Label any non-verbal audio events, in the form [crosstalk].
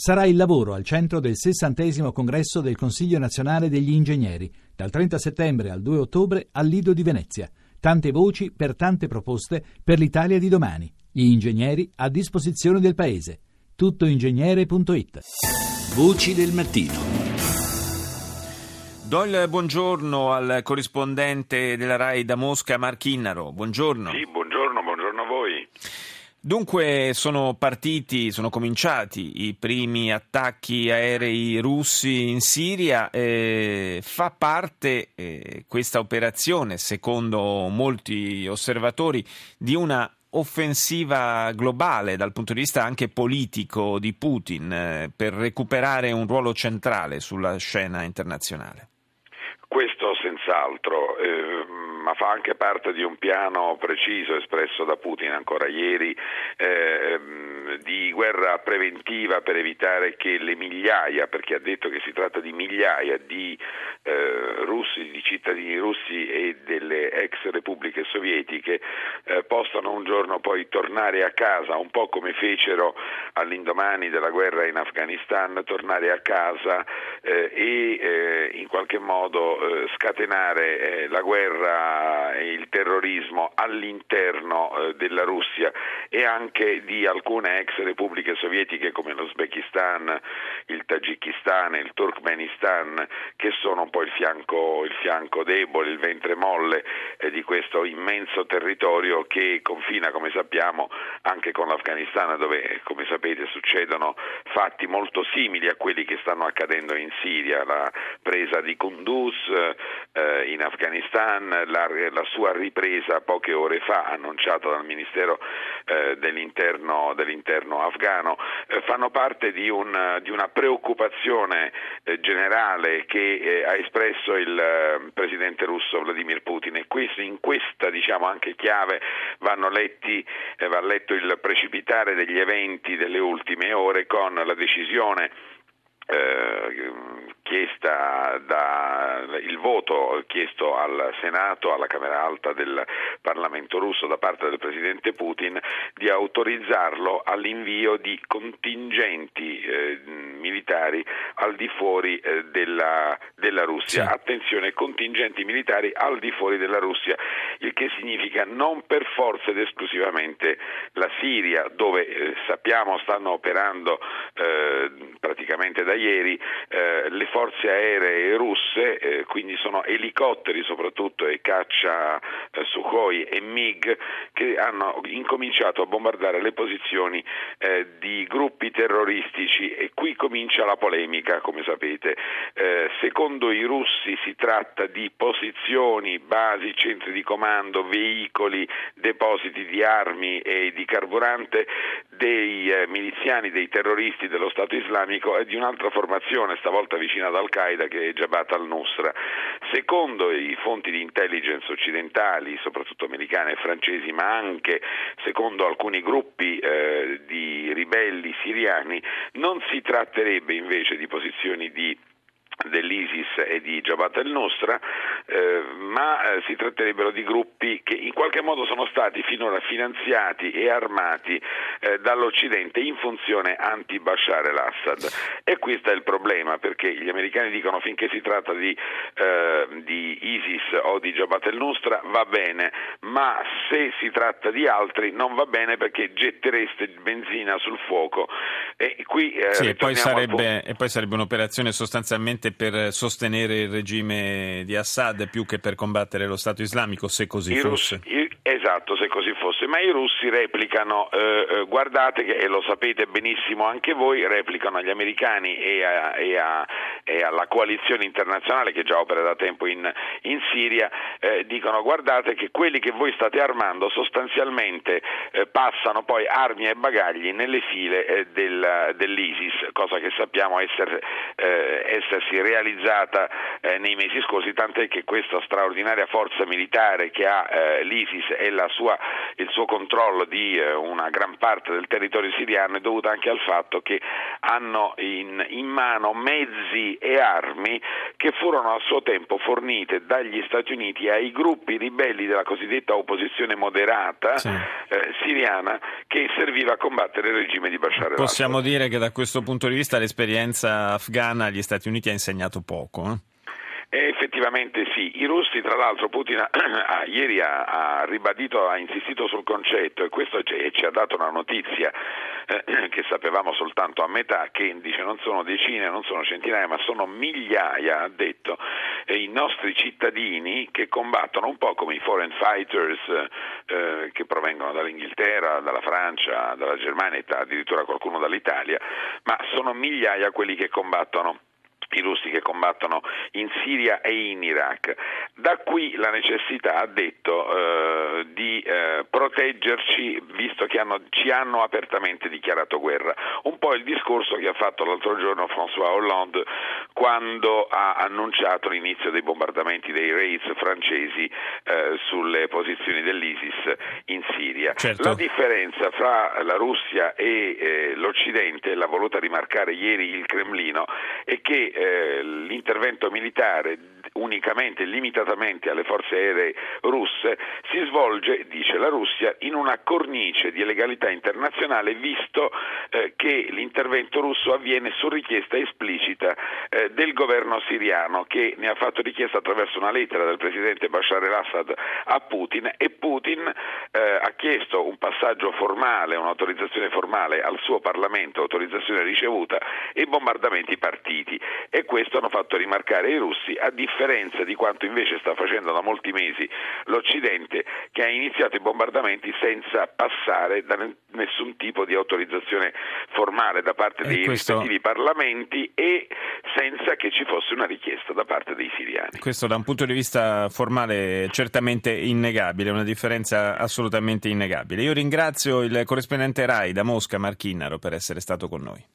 Sarà il lavoro al centro del sessantesimo congresso del Consiglio nazionale degli ingegneri, dal 30 settembre al 2 ottobre al Lido di Venezia. Tante voci per tante proposte per l'Italia di domani. Gli ingegneri a disposizione del Paese. Tuttoingegnere.it Voci del mattino. Do il buongiorno al corrispondente della RAI da Mosca, Marchinnaro. Buongiorno. Sì, buongiorno, buongiorno a voi. Dunque sono partiti, sono cominciati i primi attacchi aerei russi in Siria. Eh, fa parte eh, questa operazione, secondo molti osservatori, di una offensiva globale dal punto di vista anche politico di Putin eh, per recuperare un ruolo centrale sulla scena internazionale? Questo senz'altro. Eh, ma fa anche parte di un piano preciso espresso da Putin ancora ieri eh, di guerra preventiva per evitare che le migliaia, perché ha detto che si tratta di migliaia di eh, russi, di cittadini russi e delle ex repubbliche sovietiche eh, possano un giorno poi tornare a casa, un po' come fecero all'indomani della guerra in Afghanistan, tornare a casa eh, e eh, in qualche modo eh, scatenare eh, la guerra e il terrorismo all'interno della Russia e anche di alcune ex repubbliche sovietiche come l'Uzbekistan, il Tagikistan e il Turkmenistan che sono un po' il fianco, il fianco debole, il ventre molle di questo immenso territorio che confina come sappiamo anche con l'Afghanistan dove come sapete succedono fatti molto simili a quelli che stanno accadendo in Siria, la presa di Kunduz eh, in Afghanistan, la la sua ripresa poche ore fa annunciata dal Ministero eh, dell'interno, dell'interno, afghano, fanno parte di, un, di una preoccupazione eh, generale che eh, ha espresso il eh, presidente russo Vladimir Putin. E in questa diciamo, anche chiave letti, eh, va letto il precipitare degli eventi delle ultime ore con la decisione eh, chiesta da, il voto chiesto al Senato, alla Camera Alta del Parlamento russo da parte del Presidente Putin di autorizzarlo all'invio di contingenti eh, militari al di fuori eh, della, della, Russia. Sì. Attenzione, contingenti militari al di fuori della Russia, il che significa non per forza ed esclusivamente la Siria, dove eh, sappiamo stanno operando eh, praticamente da ieri eh, le forze aeree russe, eh, quindi sono elicotteri soprattutto e caccia eh, Sukhoi e MiG che hanno incominciato a bombardare le posizioni eh, di gruppi terroristici e qui comincia la polemica, come sapete. Eh, secondo i russi si tratta di posizioni, basi, centri di comando, veicoli, depositi di armi e di carburante dei eh, miliziani, dei terroristi dello Stato islamico e di un'altra formazione, stavolta vicina ad Al-Qaeda, che è Jabhat al-Nusra. Secondo i fonti di intelligence occidentali, soprattutto americane e francesi, ma anche secondo alcuni gruppi eh, di ribelli siriani, non si tratterebbe invece di posizioni di dell'ISIS e di Jabhat el-Nusra, eh, ma eh, si tratterebbero di gruppi che in qualche modo sono stati finora finanziati e armati eh, dall'Occidente in funzione anti-Bashar el-Assad. E questo è il problema, perché gli americani dicono finché si tratta di, eh, di ISIS o di Jabhat el-Nusra va bene, ma se si tratta di altri non va bene perché gettereste benzina sul fuoco. E, qui, eh, sì, e, poi sarebbe, e poi sarebbe un'operazione sostanzialmente semplicemente per sostenere il regime di Assad più che per combattere lo Stato islamico, se così I fosse. Russi, Esatto, se così fosse, ma i russi replicano, eh, eh, guardate che, e lo sapete benissimo anche voi, replicano agli americani e, a, e, a, e alla coalizione internazionale che già opera da tempo in, in Siria, eh, dicono guardate che quelli che voi state armando sostanzialmente eh, passano poi armi e bagagli nelle file eh, del, dell'ISIS, cosa che sappiamo essere, eh, essersi realizzata nei mesi scorsi, tant'è che questa straordinaria forza militare che ha l'ISIS e sua, il suo controllo di eh, una gran parte del territorio siriano è dovuto anche al fatto che hanno in, in mano mezzi e armi che furono a suo tempo fornite dagli Stati Uniti ai gruppi ribelli della cosiddetta opposizione moderata sì. eh, siriana che serviva a combattere il regime di Bashar al-Assad. Possiamo dire che da questo punto punto di vista l'esperienza afghana agli Stati Uniti ha insegnato poco. Eh? Eh, effettivamente sì, i russi tra l'altro Putin [clears throat] ha, ieri ha, ha, ribadito, ha insistito sul concetto e questo ci, ci ha dato una notizia eh, [clears throat] che sapevamo soltanto a metà, che dice non sono decine, non sono centinaia, ma sono migliaia, ha detto, i nostri cittadini che combattono un po' come i foreign fighters eh, che provengono dall'Inghilterra, dalla Francia, dalla Germania, addirittura qualcuno dall'Italia, ma sono migliaia quelli che combattono i russi che combattono in Siria e in Iraq. Da qui la necessità, ha detto, eh, di eh, proteggerci visto che hanno, ci hanno apertamente dichiarato guerra. Un po' il discorso che ha fatto l'altro giorno François Hollande quando ha annunciato l'inizio dei bombardamenti dei raids francesi eh, sulle posizioni dell'ISIS in Siria. Certo. La differenza fra la Russia e eh, l'Occidente, l'ha voluta rimarcare ieri il Cremlino, è che eh, l'intervento militare unicamente e limitatamente alle forze aeree russe si svolge, dice la Russia, in una cornice di legalità internazionale visto eh, che l'intervento russo avviene su richiesta esplicita eh, del governo siriano che ne ha fatto richiesta attraverso una lettera del presidente Bashar al-Assad a Putin e Putin eh, ha chiesto un passaggio formale, un'autorizzazione formale al suo Parlamento, autorizzazione ricevuta e bombardamenti partiti. E questo hanno fatto rimarcare i russi a differenza di quanto invece sta facendo da molti mesi l'Occidente che ha iniziato i bombardamenti senza passare da nessun tipo di autorizzazione formale da parte dei questo... rispettivi parlamenti e senza che ci fosse una richiesta da parte dei siriani. Questo da un punto di vista formale è certamente innegabile, una differenza assolutamente innegabile. Io ringrazio il corrispondente RAI da Mosca, Marchinnaro, per essere stato con noi.